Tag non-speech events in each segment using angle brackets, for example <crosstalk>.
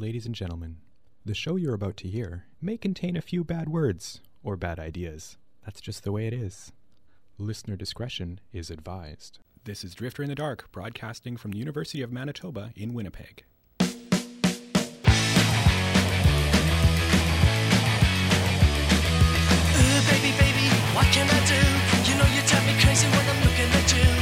Ladies and gentlemen, the show you're about to hear may contain a few bad words or bad ideas. That's just the way it is. Listener discretion is advised. This is Drifter in the Dark, broadcasting from the University of Manitoba in Winnipeg. Ooh, baby, baby, what can I do? You know you drive me crazy when I'm looking at you.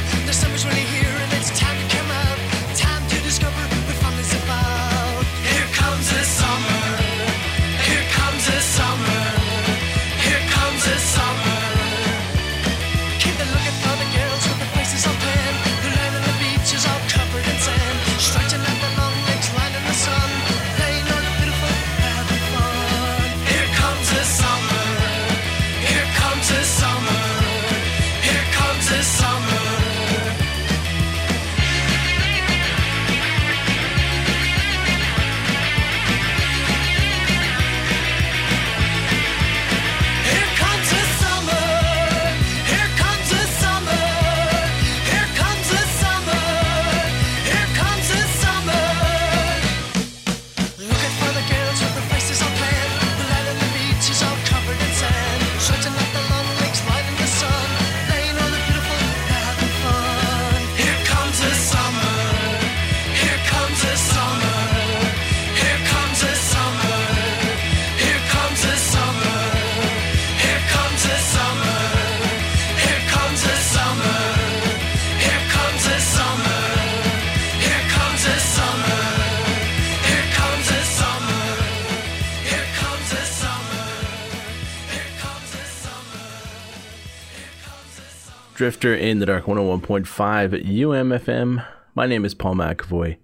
Drifter in the Dark 101.5 UMFM. My name is Paul McAvoy.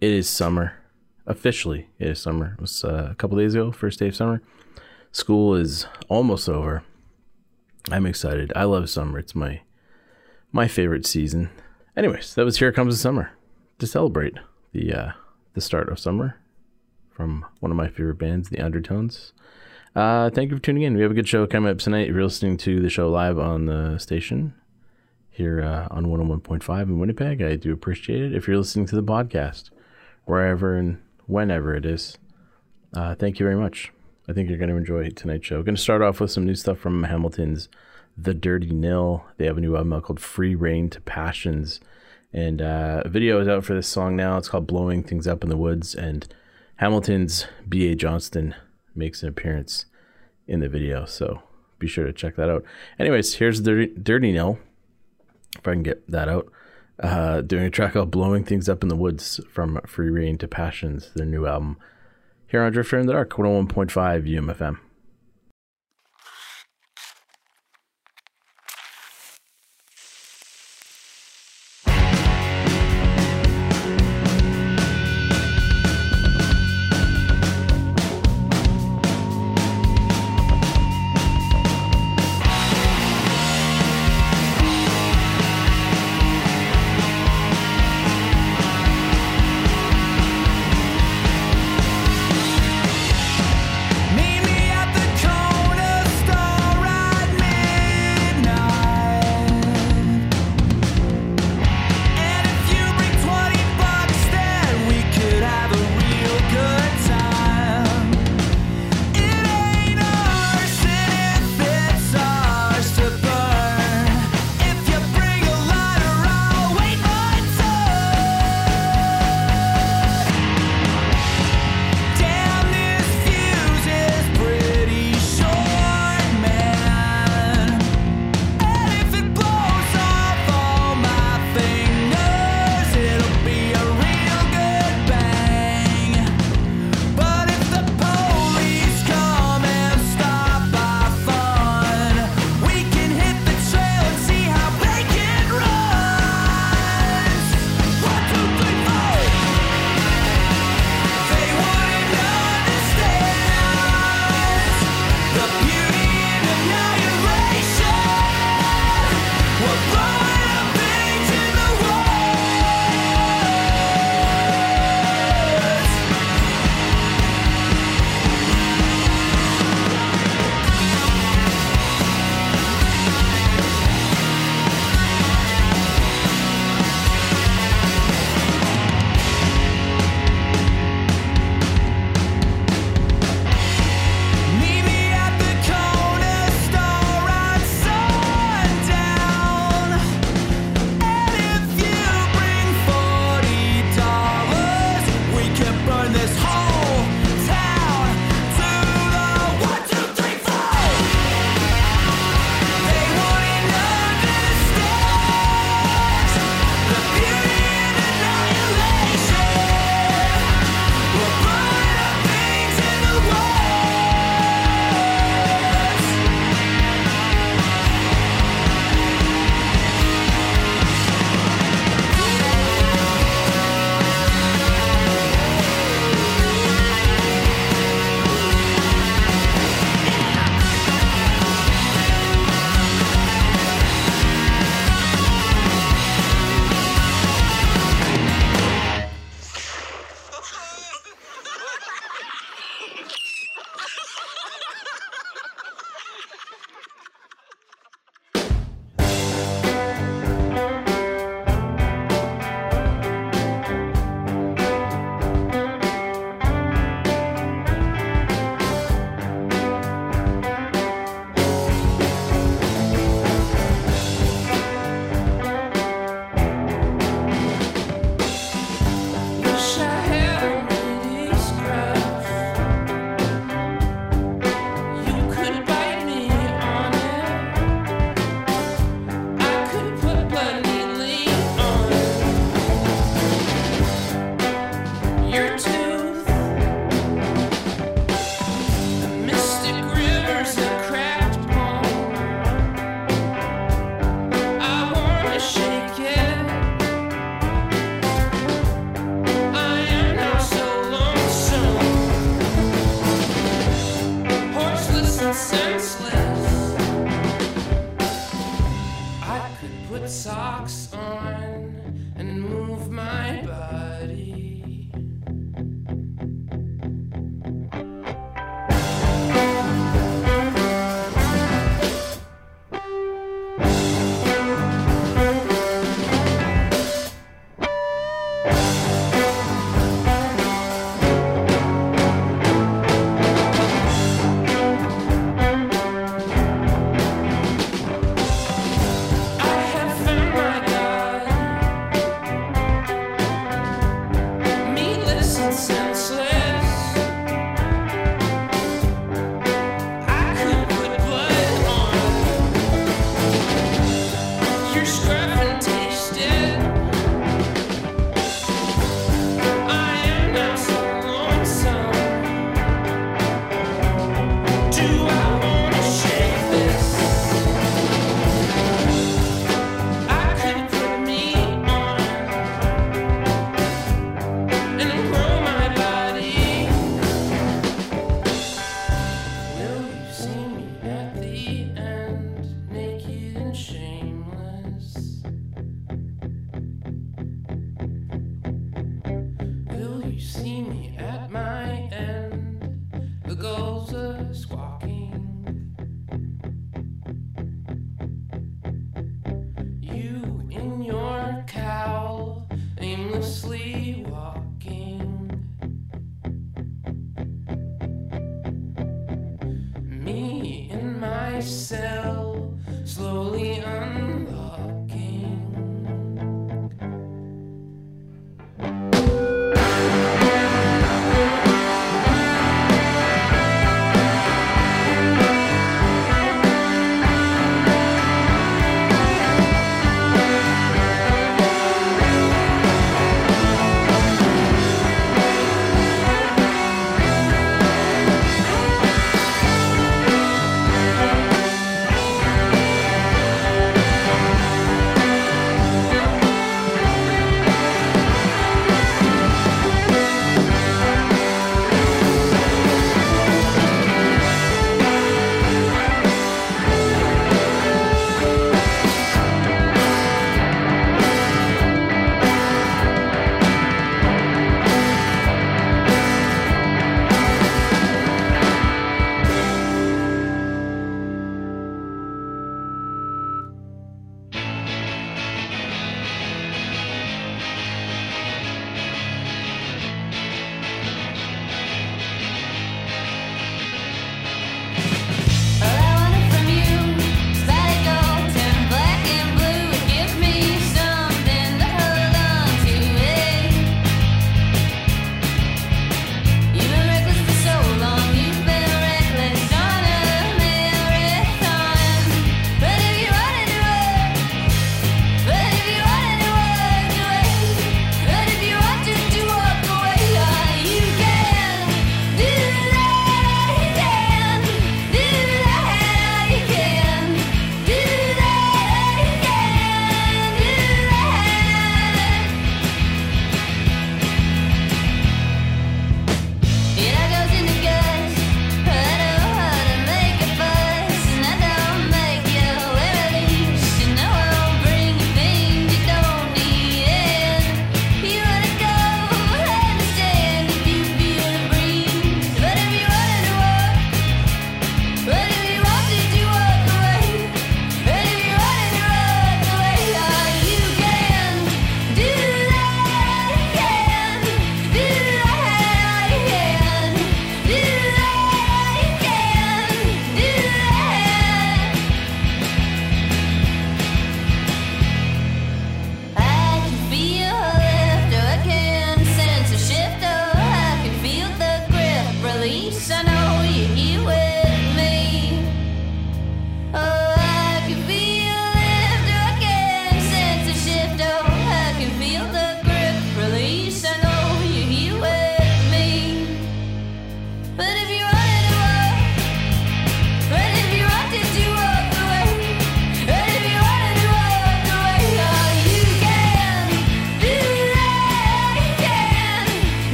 It is summer. Officially, it is summer. It was uh, a couple days ago, first day of summer. School is almost over. I'm excited. I love summer. It's my my favorite season. Anyways, that was Here Comes the Summer to celebrate the uh, the start of summer from one of my favorite bands, The Undertones. Uh, thank you for tuning in. We have a good show coming up tonight. If you're listening to the show live on the station here uh, on 101.5 in Winnipeg, I do appreciate it. If you're listening to the podcast, wherever and whenever it is, uh, thank you very much. I think you're going to enjoy tonight's show. Going to start off with some new stuff from Hamilton's The Dirty Nil. They have a new album called Free Rein to Passions. And uh, a video is out for this song now. It's called Blowing Things Up in the Woods. And Hamilton's B.A. Johnston makes an appearance in the video. So be sure to check that out. Anyways, here's Dirty, Dirty Nil. If I can get that out. Uh, doing a track called Blowing Things Up in the Woods from Free Rein to Passions, their new album. Here on Drifter in the Dark, 101.5 UMFM.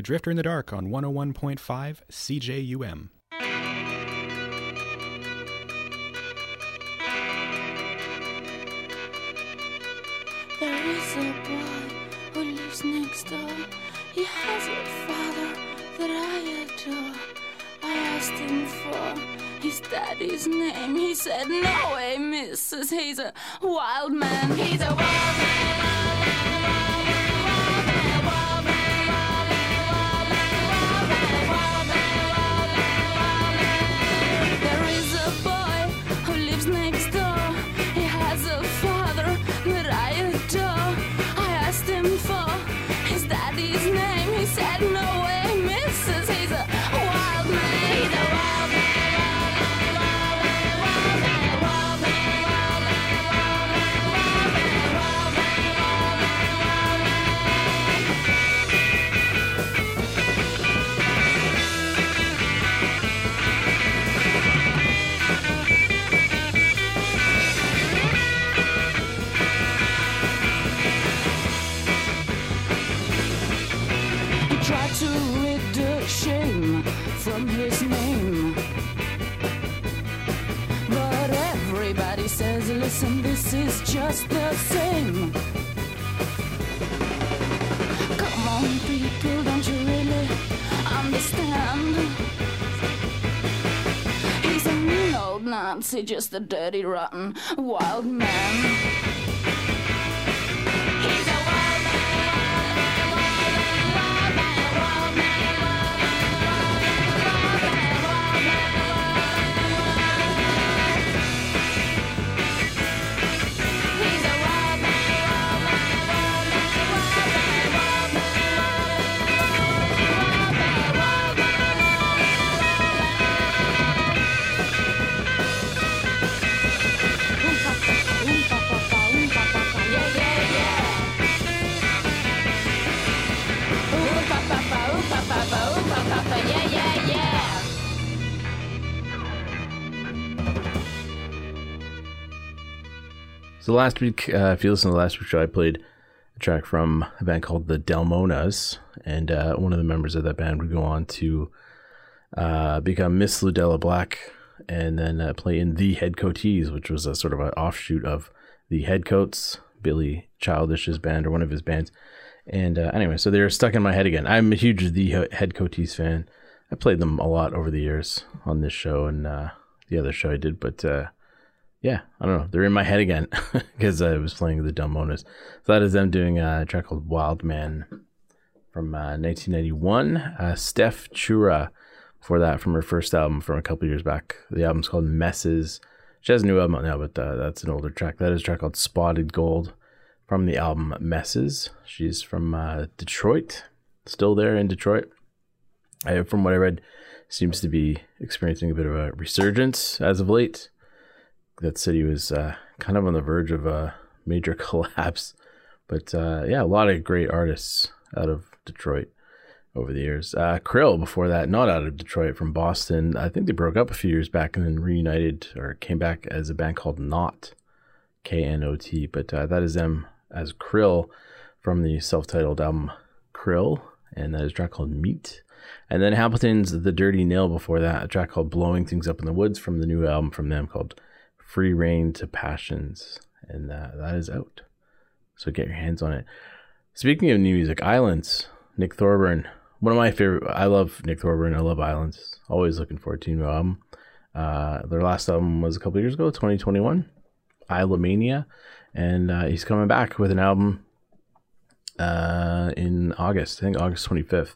to Drifter in the Dark on 101.5 CJUM. There is a boy who lives next door. He has a father that I adore. I asked him for his daddy's name. He said, No way, missus. He's a wild man. He's a wild man. victims this is just the same. Come on, people, don't you really understand? He's a mean old Nazi, just a dirty, rotten, wild man. So last week, uh, if you listen to the last week's show, I played a track from a band called the Delmonas, and uh, one of the members of that band would go on to uh, become Miss Ludella Black, and then uh, play in the Headcoatees, which was a sort of an offshoot of the Headcoats, Billy Childish's band or one of his bands. And uh, anyway, so they're stuck in my head again. I'm a huge the Headcoatees fan. I played them a lot over the years on this show and uh, the other show I did, but yeah, I don't know. They're in my head again <laughs> because I was playing the Delmonas. So that is them doing a track called Wild Man from uh, 1991. Uh, Steph Chura for that from her first album from a couple years back. The album's called Messes. She has a new album out now, but uh, that's an older track. That is a track called Spotted Gold from the album Messes. She's from uh, Detroit, still there in Detroit. I, from what I read, seems to be experiencing a bit of a resurgence as of late that city was uh, kind of on the verge of a major <laughs> collapse. But uh, yeah, a lot of great artists out of Detroit over the years. Uh, Krill before that, not out of Detroit, from Boston. I think they broke up a few years back and then reunited or came back as a band called Knot, K N O T. But uh, that is them as Krill from the self-titled album Krill, and that is a track called Meat. And then Hamilton's The Dirty Nil before that, a track called Blowing Things Up in the Woods from the new album from them called Free Rein to Passions. And uh, that is out. So get your hands on it. Speaking of new music, Islands, Nick Thorburn. One of my favorite, I love Nick Thorburn. I love Islands. Always looking forward to new album. Uh, their last album was a couple years ago, 2021, Islomania, And uh, he's coming back with an album uh, in August, I think August 25th.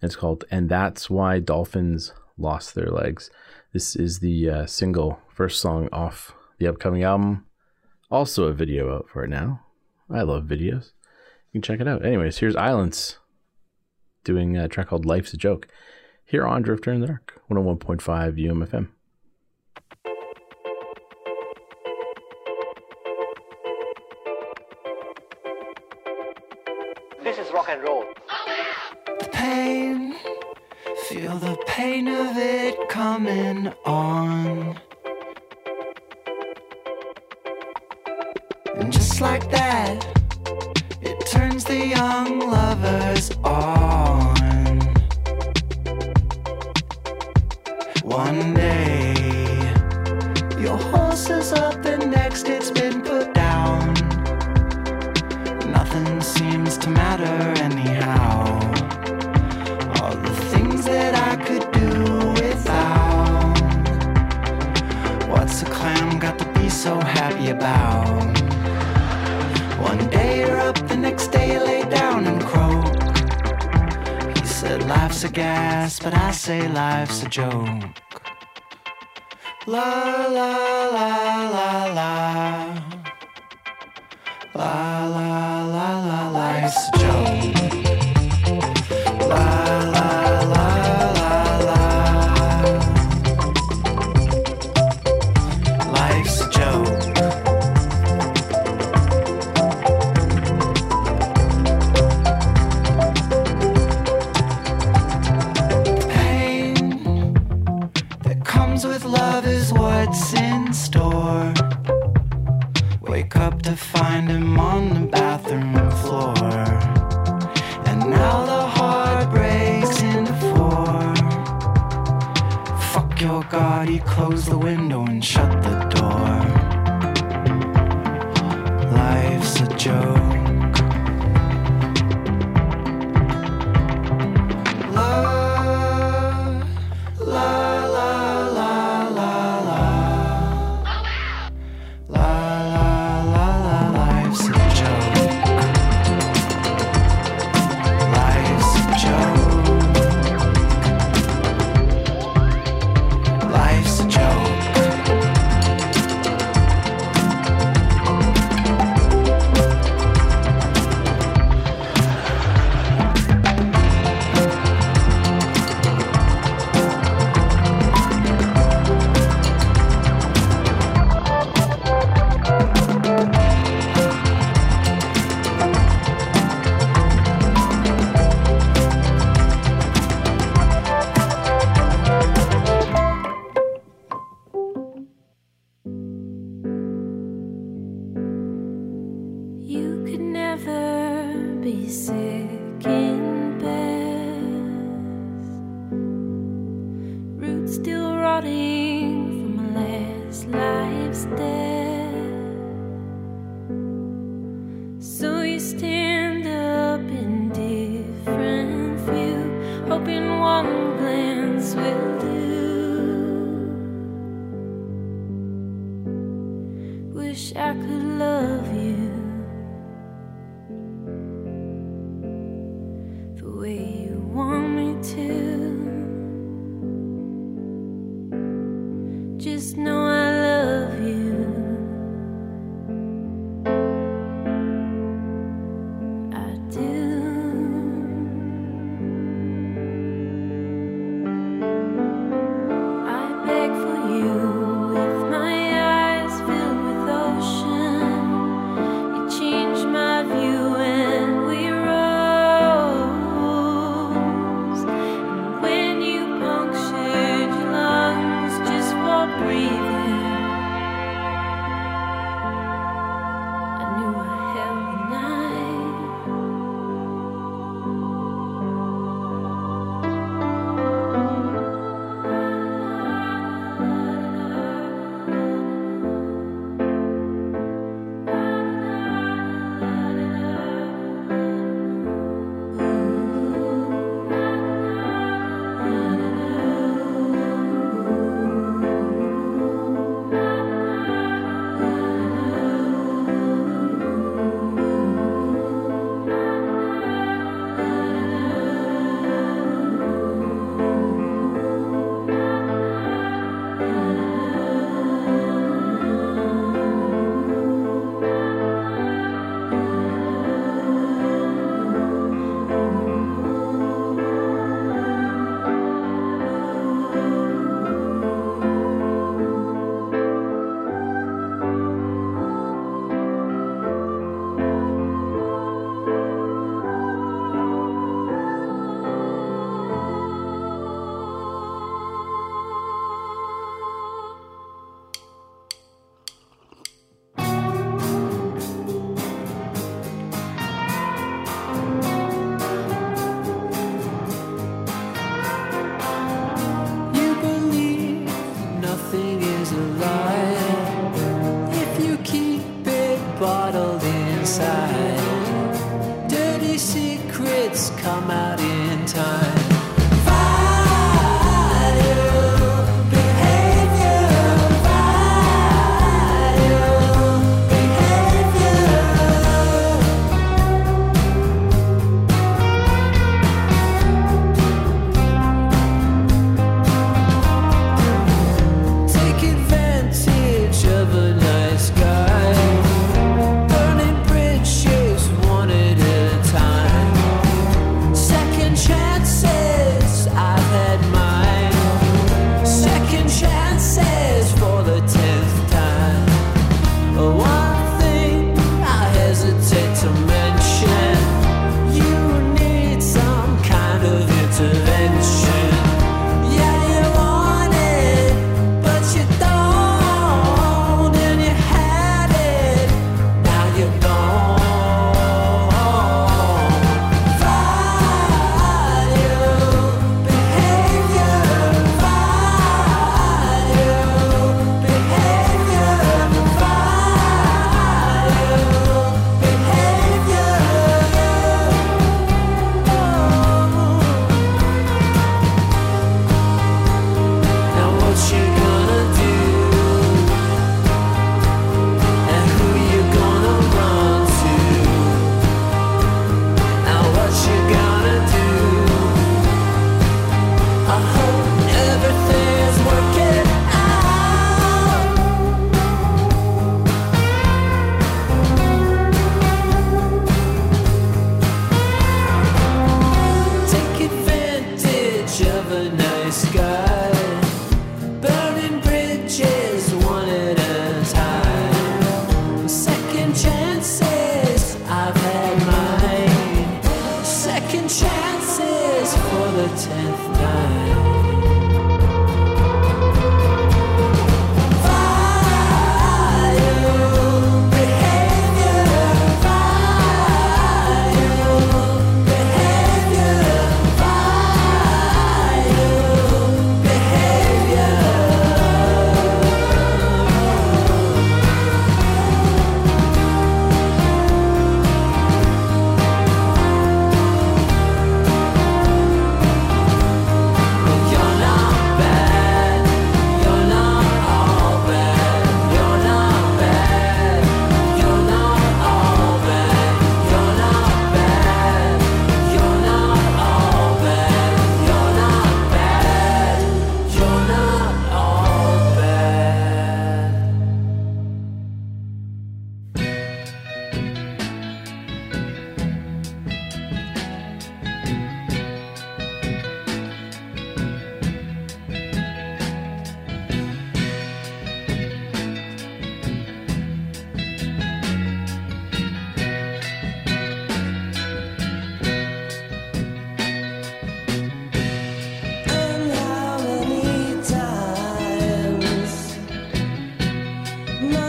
And it's called And That's Why Dolphins Lost Their Legs. This is the uh, single, first song off the upcoming album. Also a video out for it now. I love videos. You can check it out. Anyways, here's Islands doing a track called Life's a Joke here on Drifter in the Dark, 101.5 UMFM. He closed the window and shut the door. Just know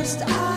Just. I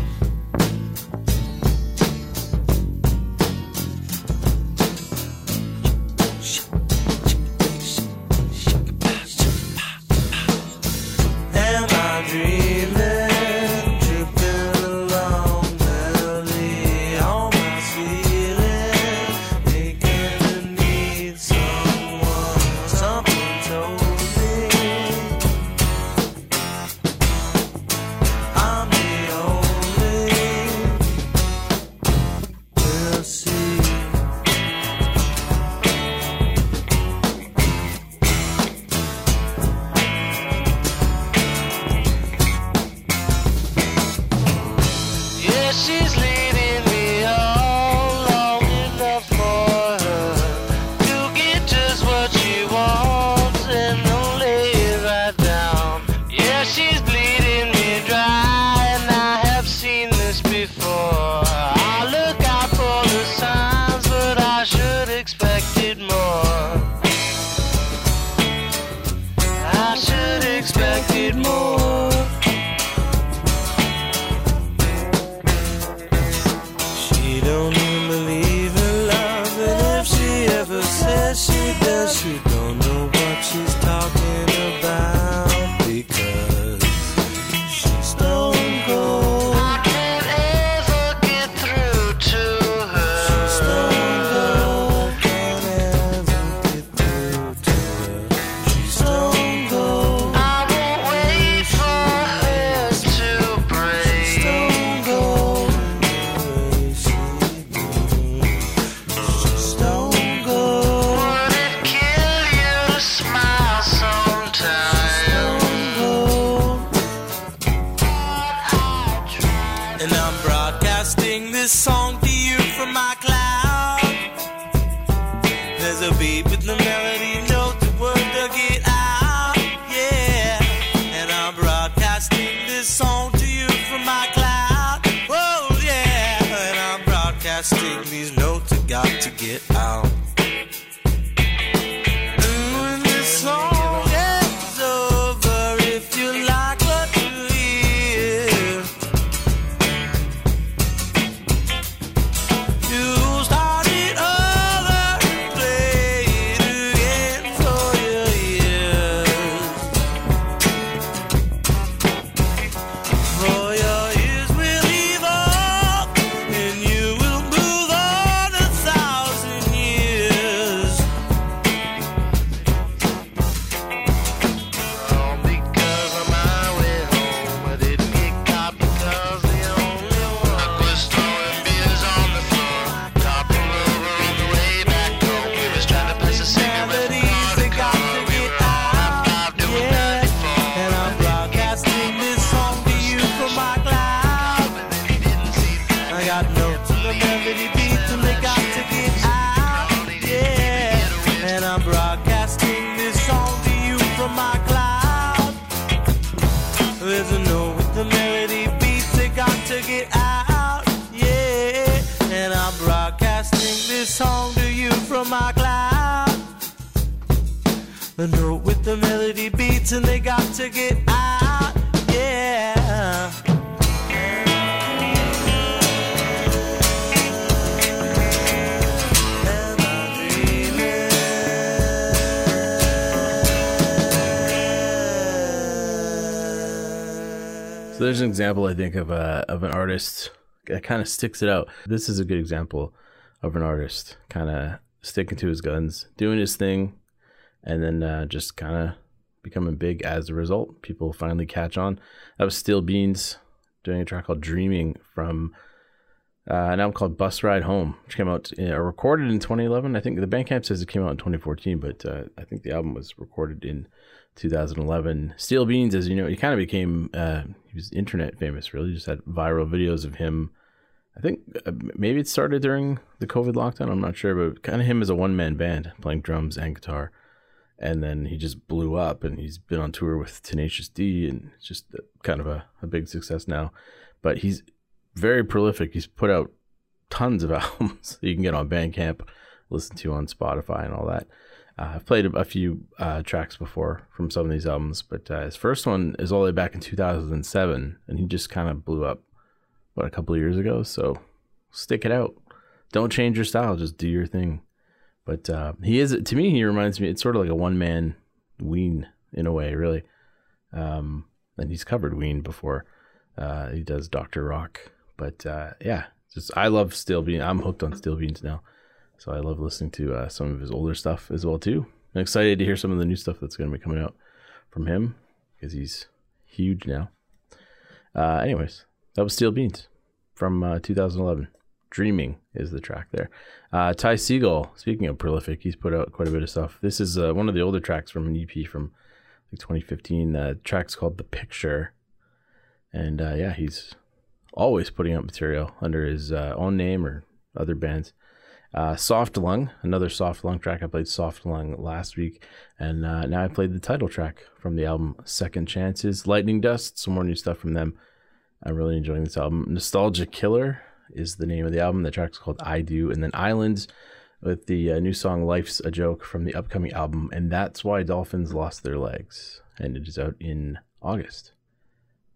Beats and they got to get out. Yeah. So there's an example I think of a of an artist that kind of sticks it out. This is a good example of an artist kind of sticking to his guns, doing his thing, and then uh, just kind of becoming big as a result. People finally catch on. That was Steel Beans doing a track called "Dreaming" from uh, an album called "Bus Ride Home," which came out uh, recorded in 2011. I think the Bandcamp says it came out in 2014, but uh, I think the album was recorded in 2011. Steel Beans, as you know, he kind of became uh, he was internet famous. Really, He just had viral videos of him. I think uh, maybe it started during the COVID lockdown. I'm not sure, but kind of him as a one man band playing drums and guitar, and then he just blew up, and he's been on tour with Tenacious D, and just kind of a, a big success now. But he's very prolific. He's put out tons of <laughs> albums you can get on Bandcamp, listen to on Spotify, and all that. Uh, I've played a, few uh, tracks before from some of these albums, but uh, his first one is all the way back in 2007, and he just kind of blew up, what, a couple of years ago? So stick it out. Don't change your style, just do your thing. But uh, he is, to me, he reminds me, it's sort of like a one man Ween in a way, really. Um, and he's covered Ween before. Uh, he does Dr. Rock. But uh, yeah, just I love Steel Beans. I'm hooked on Steel Beans now. So I love listening to uh, some of his older stuff as well too. I'm excited to hear some of the new stuff that's going to be coming out from him because he's huge now. Uh, anyways, that was Steel Beans from uh, 2011. Dreaming is the track there. Uh, Ty Segall, speaking of prolific, he's put out quite a bit of stuff. This is uh, one of the older tracks from an EP from like 2015. Uh, the track's called The Picture. And uh, yeah, he's always putting out material under his uh, own name or other bands. Uh, Soft Lung, another Soft Lung track. I played Soft Lung last week, and uh, now I played the title track from the album Second Chances. Lightning Dust, some more new stuff from them. I'm really enjoying this album. Nostalgia Killer is the name of the album. The track's called I Do, and then Islands with the uh, new song Life's a Joke from the upcoming album, and that's why Dolphins lost their legs, and it is out in August.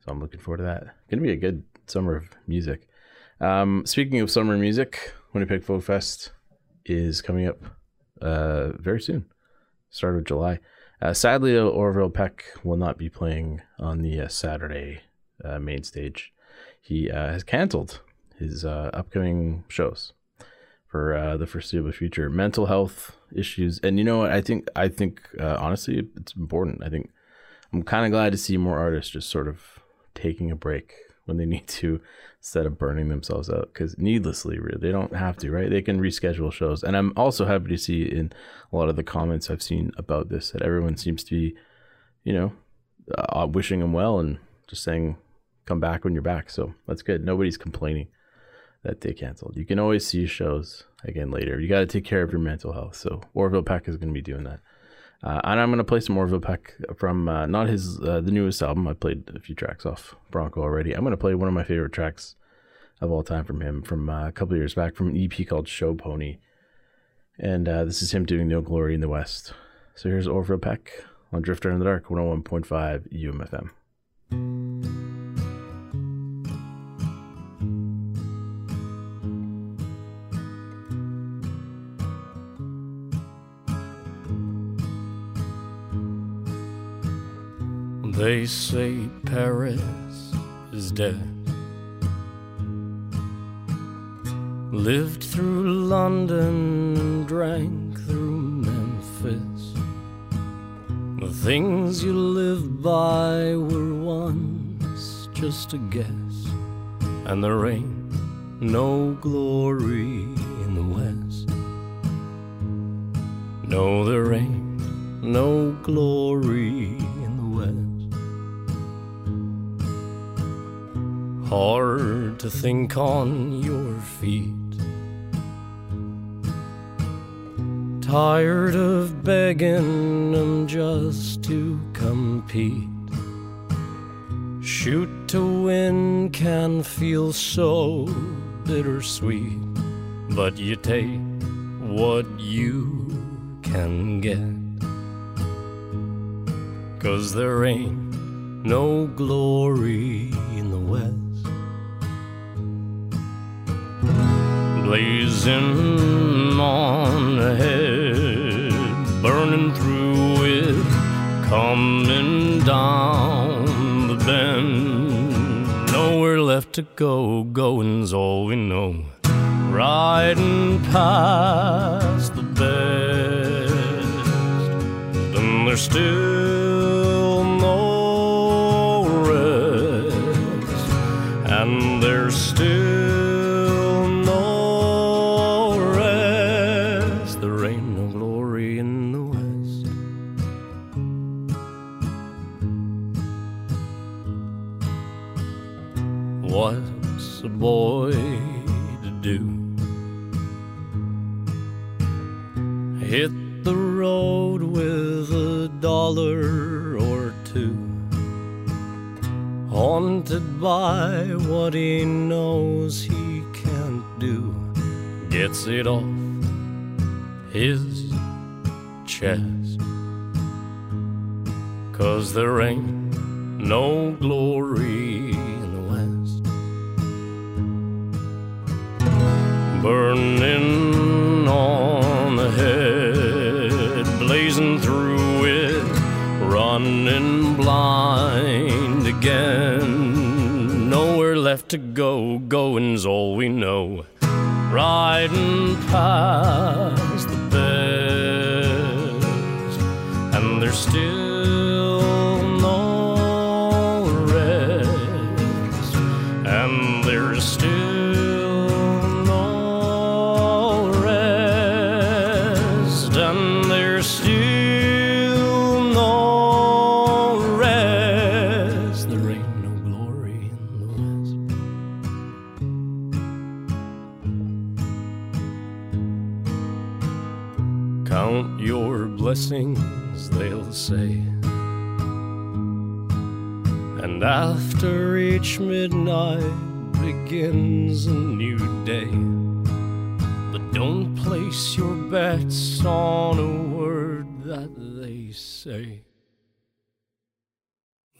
So I'm looking forward to that. To be a good summer of music. Um, speaking of summer music, Winnipeg Folk Fest is coming up uh, very soon, start of July. Uh, sadly, Orville Peck will not be playing on the uh, Saturday uh, main stage. He uh, has canceled his uh, upcoming shows for uh, the foreseeable future. Mental health issues, and you know what? I think I think uh, honestly, it's important. I think I'm kind of glad to see more artists just sort of taking a break when they <laughs> need to instead of burning themselves out because needlessly really. They don't have to right? They can reschedule shows. And i'm also happy to see in a lot of the comments i've seen about this that everyone seems to be you know uh, wishing them well and just saying come back when you're back. So that's good. Nobody's complaining that they canceled. You can always see shows again later. You got to take care of your mental health. So Orville Peck is going to be doing that. Uh, and I'm going to play some Orville Peck from uh, not his uh, the newest album. I played a few tracks off Bronco already. I'm going to play one of my favorite tracks of all time from him from uh, a couple years back from an EP called Show Pony. And uh, this is him doing No Glory in the West. So here's Orville Peck on Drifter in the Dark, 101.5 UMFM. They say Paris is dead. Lived through London, drank through Memphis. The things you live by were once just a guess, and there ain't no glory in the West. No, there ain't no glory Hard to think on your feet. Tired of begging them just to compete. Shoot to win can feel so bittersweet, but you take what you can get. Cause there ain't no glory in the West. Blazing on ahead, burning through it, coming down the bend. Nowhere left to go, going's all we know. Riding past the best, and there's still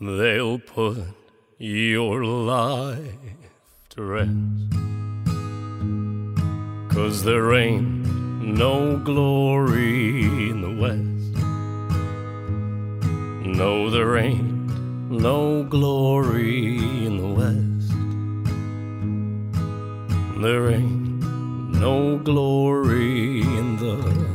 They'll put your life to rest. Cause there ain't no glory in the West. No, there ain't no glory in the West. There ain't no glory in the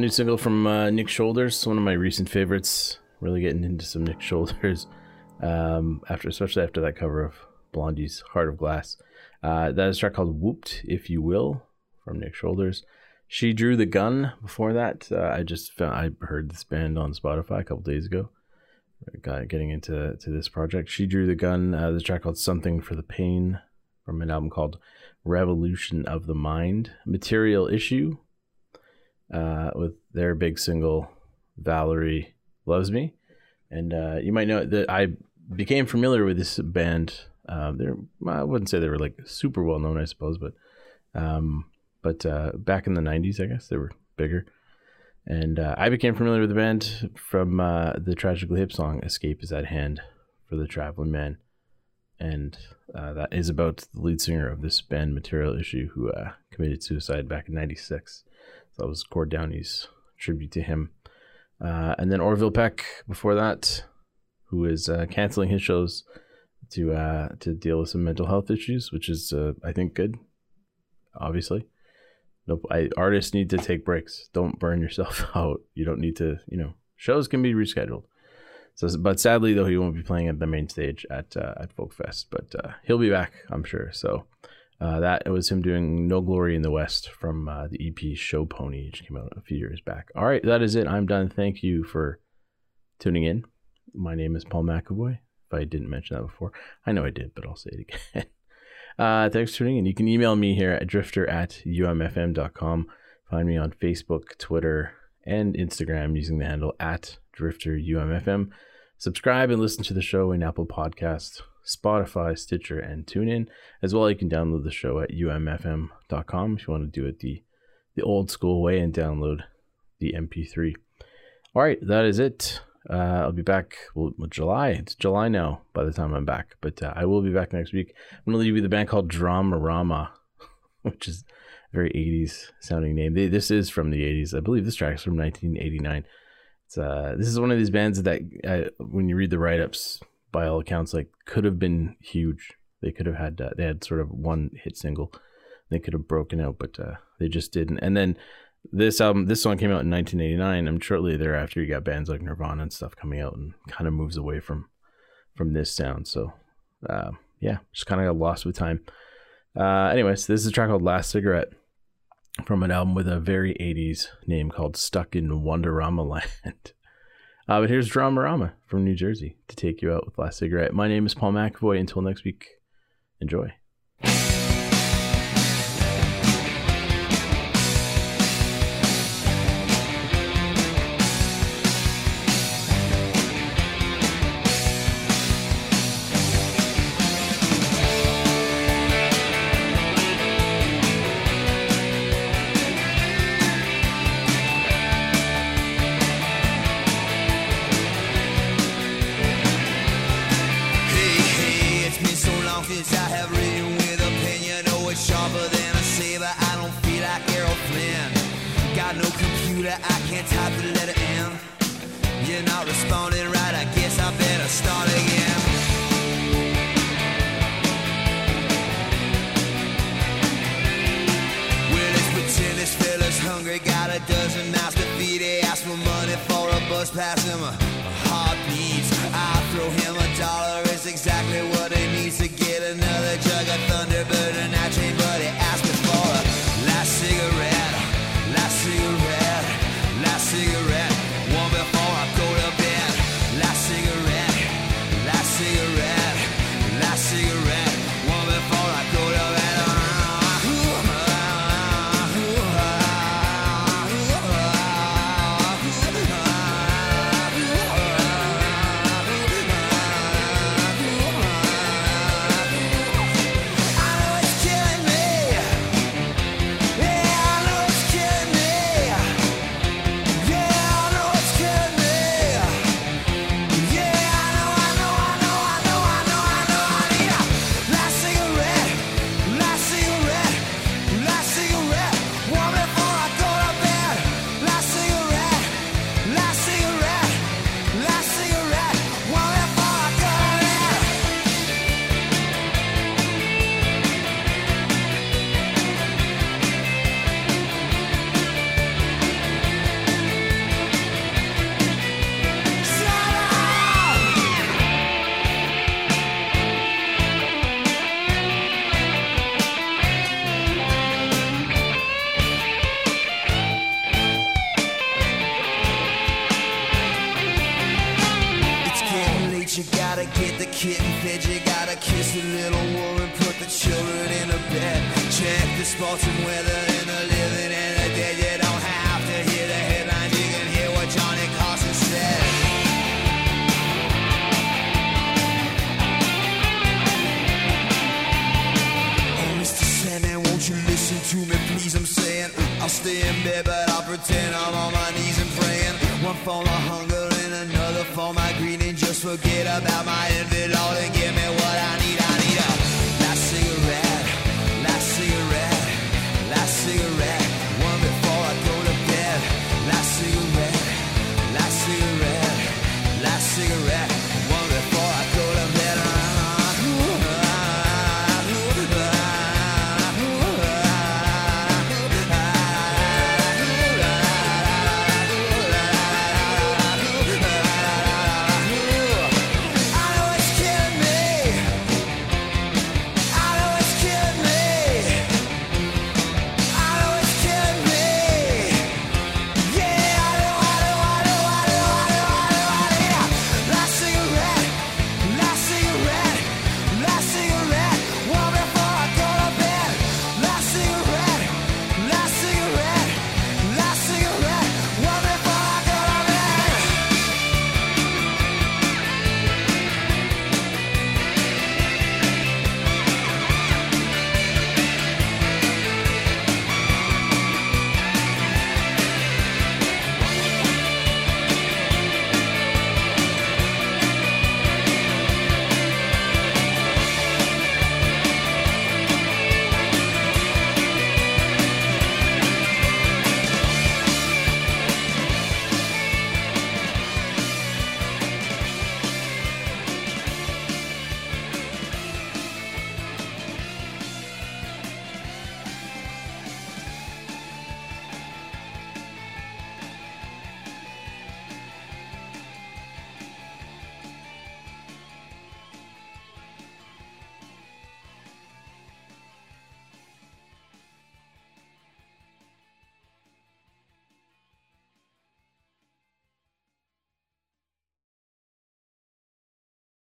New single from uh, Nick Shoulders, one of my recent favorites. Really getting into some Nick Shoulders, um, after especially after that cover of Blondie's "Heart of Glass." Uh, that is a track called "Whooped," if you will, from Nick Shoulders. She drew the gun. Before that, uh, I just found, I heard this band on Spotify a couple days ago. Got getting into to this project. She drew the gun. Uh, the track called "Something for the Pain" from an album called "Revolution of the Mind." Material issue uh, with their big single "Valerie Loves Me," and uh, you might know that I became familiar with this band. Uh, they're I wouldn't say they were like super well known, I suppose, but um, but uh, back in the '90s, I guess they were bigger. And uh, I became familiar with the band from uh, the Tragically Hip song "Escape Is at Hand" for the Traveling Man, and uh, that is about the lead singer of this band, Material Issue, who committed suicide back in '96. That was Gord Downie's tribute to him. Uh, and then Orville Peck before that, who is uh, canceling his shows to uh, to deal with some mental health issues, which is uh, I think good. Obviously, nope. I, artists need to take breaks. Don't burn yourself <laughs> out. You don't need to. You know, shows can be rescheduled. So, but sadly though, he won't be playing at the main stage at uh, at Folkfest. But uh, he'll be back, I'm sure. So uh, that was him doing "No Glory in the West" from uh, the EP "Show Pony," which came out a few years back. All right, that is it. I'm done. Thank you for tuning in. My name is Paul McAvoy. If I didn't mention that before, I know I did, but I'll say it again. <laughs> Uh, thanks for tuning in. You can email me here at drifter at umfm.com. Find me on Facebook, Twitter, and Instagram using the handle at drifter umfm. Subscribe and listen to the show in Apple Podcasts, Spotify, Stitcher, and TuneIn. As well, you can download the show at umfm.com if you want to do it the, the old school way and download the MP3. All right, that is it. Uh, I'll be back. Well, July. It's July now. By the time I'm back, but uh, I will be back next week. I'm gonna leave you the band called Dramarama, <laughs> which is a very 80s sounding name. They, this is from the 80s. I believe this track is from 1989. It's uh, this is one of these bands that uh, when you read the write ups, by all accounts, like could have been huge. They could have had uh, they had sort of one hit single. They could have broken out, but uh, they just didn't. And then this album, this song came out in 1989, and shortly thereafter, you got bands like Nirvana and stuff coming out, and kind of moves away from from this sound. So, uh, yeah, just kind of got lost with time. Uh, anyways, this is a track called "Last Cigarette" from an album with a very 80s name called "Stuck in Wonderama Land." <laughs> Uh, but here's Dramarama from New Jersey to take you out with "Last Cigarette." My name is Paul McAvoy. Until next week, enjoy.